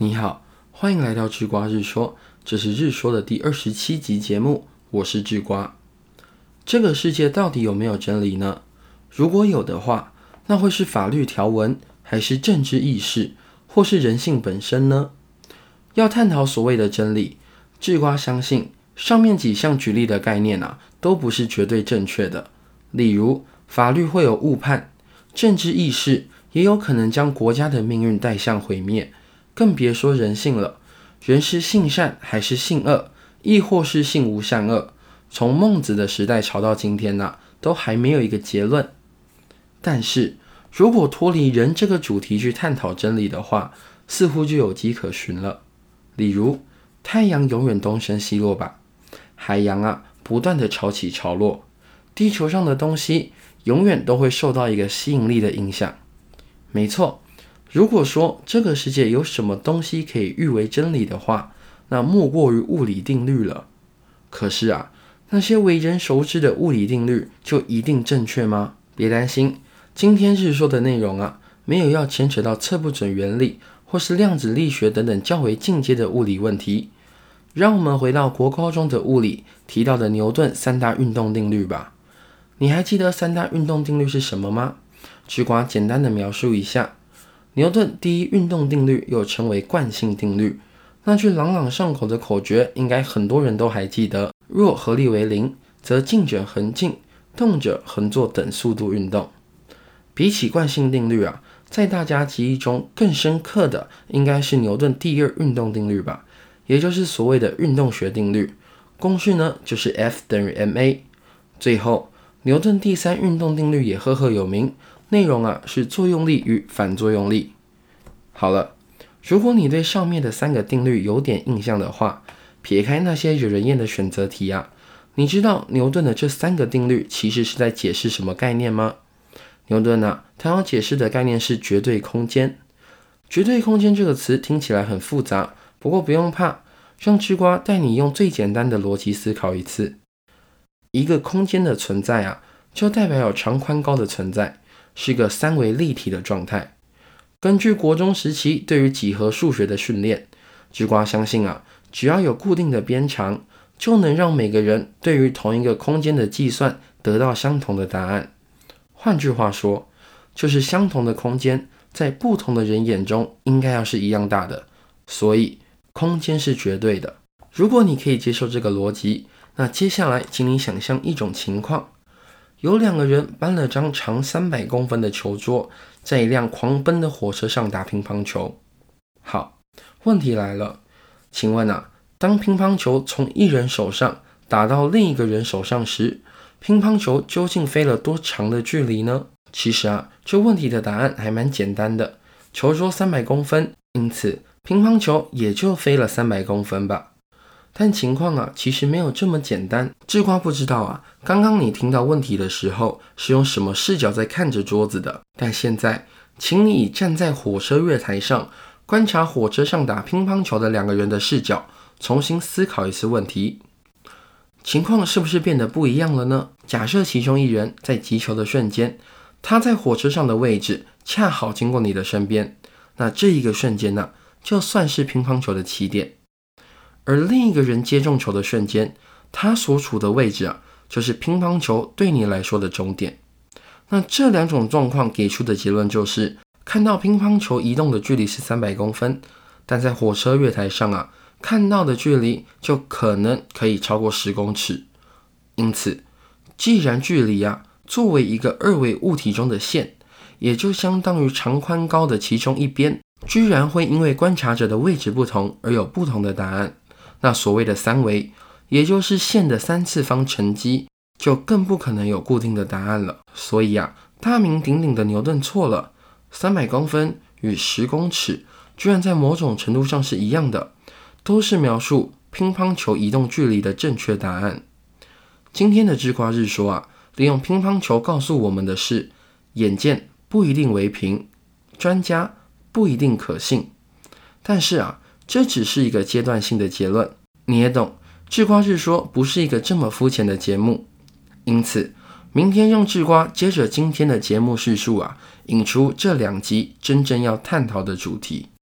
你好，欢迎来到智瓜日说，这是日说的第二十七集节目，我是智瓜。这个世界到底有没有真理呢？如果有的话，那会是法律条文，还是政治意识，或是人性本身呢？要探讨所谓的真理，智瓜相信上面几项举例的概念啊，都不是绝对正确的。例如，法律会有误判，政治意识也有可能将国家的命运带向毁灭。更别说人性了，人是性善还是性恶，亦或是性无善恶？从孟子的时代吵到今天呐，都还没有一个结论。但是如果脱离人这个主题去探讨真理的话，似乎就有迹可循了。例如，太阳永远东升西落吧？海洋啊，不断的潮起潮落，地球上的东西永远都会受到一个吸引力的影响。没错。如果说这个世界有什么东西可以誉为真理的话，那莫过于物理定律了。可是啊，那些为人熟知的物理定律就一定正确吗？别担心，今天日说的内容啊，没有要牵扯到测不准原理或是量子力学等等较为进阶的物理问题。让我们回到国高中的物理提到的牛顿三大运动定律吧。你还记得三大运动定律是什么吗？只管简单的描述一下。牛顿第一运动定律又称为惯性定律，那句朗朗上口的口诀，应该很多人都还记得：若合力为零，则静者恒静，动者恒做等速度运动。比起惯性定律啊，在大家记忆中更深刻的，应该是牛顿第二运动定律吧，也就是所谓的运动学定律。公式呢，就是 F 等于 ma。最后，牛顿第三运动定律也赫赫有名。内容啊是作用力与反作用力。好了，如果你对上面的三个定律有点印象的话，撇开那些惹人厌的选择题啊，你知道牛顿的这三个定律其实是在解释什么概念吗？牛顿呢，他要解释的概念是绝对空间。绝对空间这个词听起来很复杂，不过不用怕，让吃瓜带你用最简单的逻辑思考一次。一个空间的存在啊，就代表有长宽高的存在。是个三维立体的状态。根据国中时期对于几何数学的训练，智瓜相信啊，只要有固定的边长，就能让每个人对于同一个空间的计算得到相同的答案。换句话说，就是相同的空间在不同的人眼中应该要是一样大的。所以空间是绝对的。如果你可以接受这个逻辑，那接下来请你想象一种情况。有两个人搬了张长三百公分的球桌，在一辆狂奔的火车上打乒乓球。好，问题来了，请问啊，当乒乓球从一人手上打到另一个人手上时，乒乓球究竟飞了多长的距离呢？其实啊，这问题的答案还蛮简单的，球桌三百公分，因此乒乓球也就飞了三百公分吧。但情况啊，其实没有这么简单。智瓜不知道啊，刚刚你听到问题的时候是用什么视角在看着桌子的？但现在，请你站在火车月台上观察火车上打乒乓球的两个人的视角，重新思考一次问题。情况是不是变得不一样了呢？假设其中一人在击球的瞬间，他在火车上的位置恰好经过你的身边，那这一个瞬间呢，就算是乒乓球的起点。而另一个人接中球的瞬间，他所处的位置啊，就是乒乓球对你来说的终点。那这两种状况给出的结论就是：看到乒乓球移动的距离是三百公分，但在火车月台上啊，看到的距离就可能可以超过十公尺。因此，既然距离啊作为一个二维物体中的线，也就相当于长宽高的其中一边，居然会因为观察者的位置不同而有不同的答案。那所谓的三维，也就是线的三次方乘积，就更不可能有固定的答案了。所以啊，大名鼎鼎的牛顿错了。三百公分与十公尺，居然在某种程度上是一样的，都是描述乒乓球移动距离的正确答案。今天的智瓜日说啊，利用乒乓球告诉我们的是：眼见不一定为凭，专家不一定可信。但是啊。这只是一个阶段性的结论，你也懂。智瓜是说不是一个这么肤浅的节目，因此明天用智瓜接着今天的节目叙述啊，引出这两集真正要探讨的主题。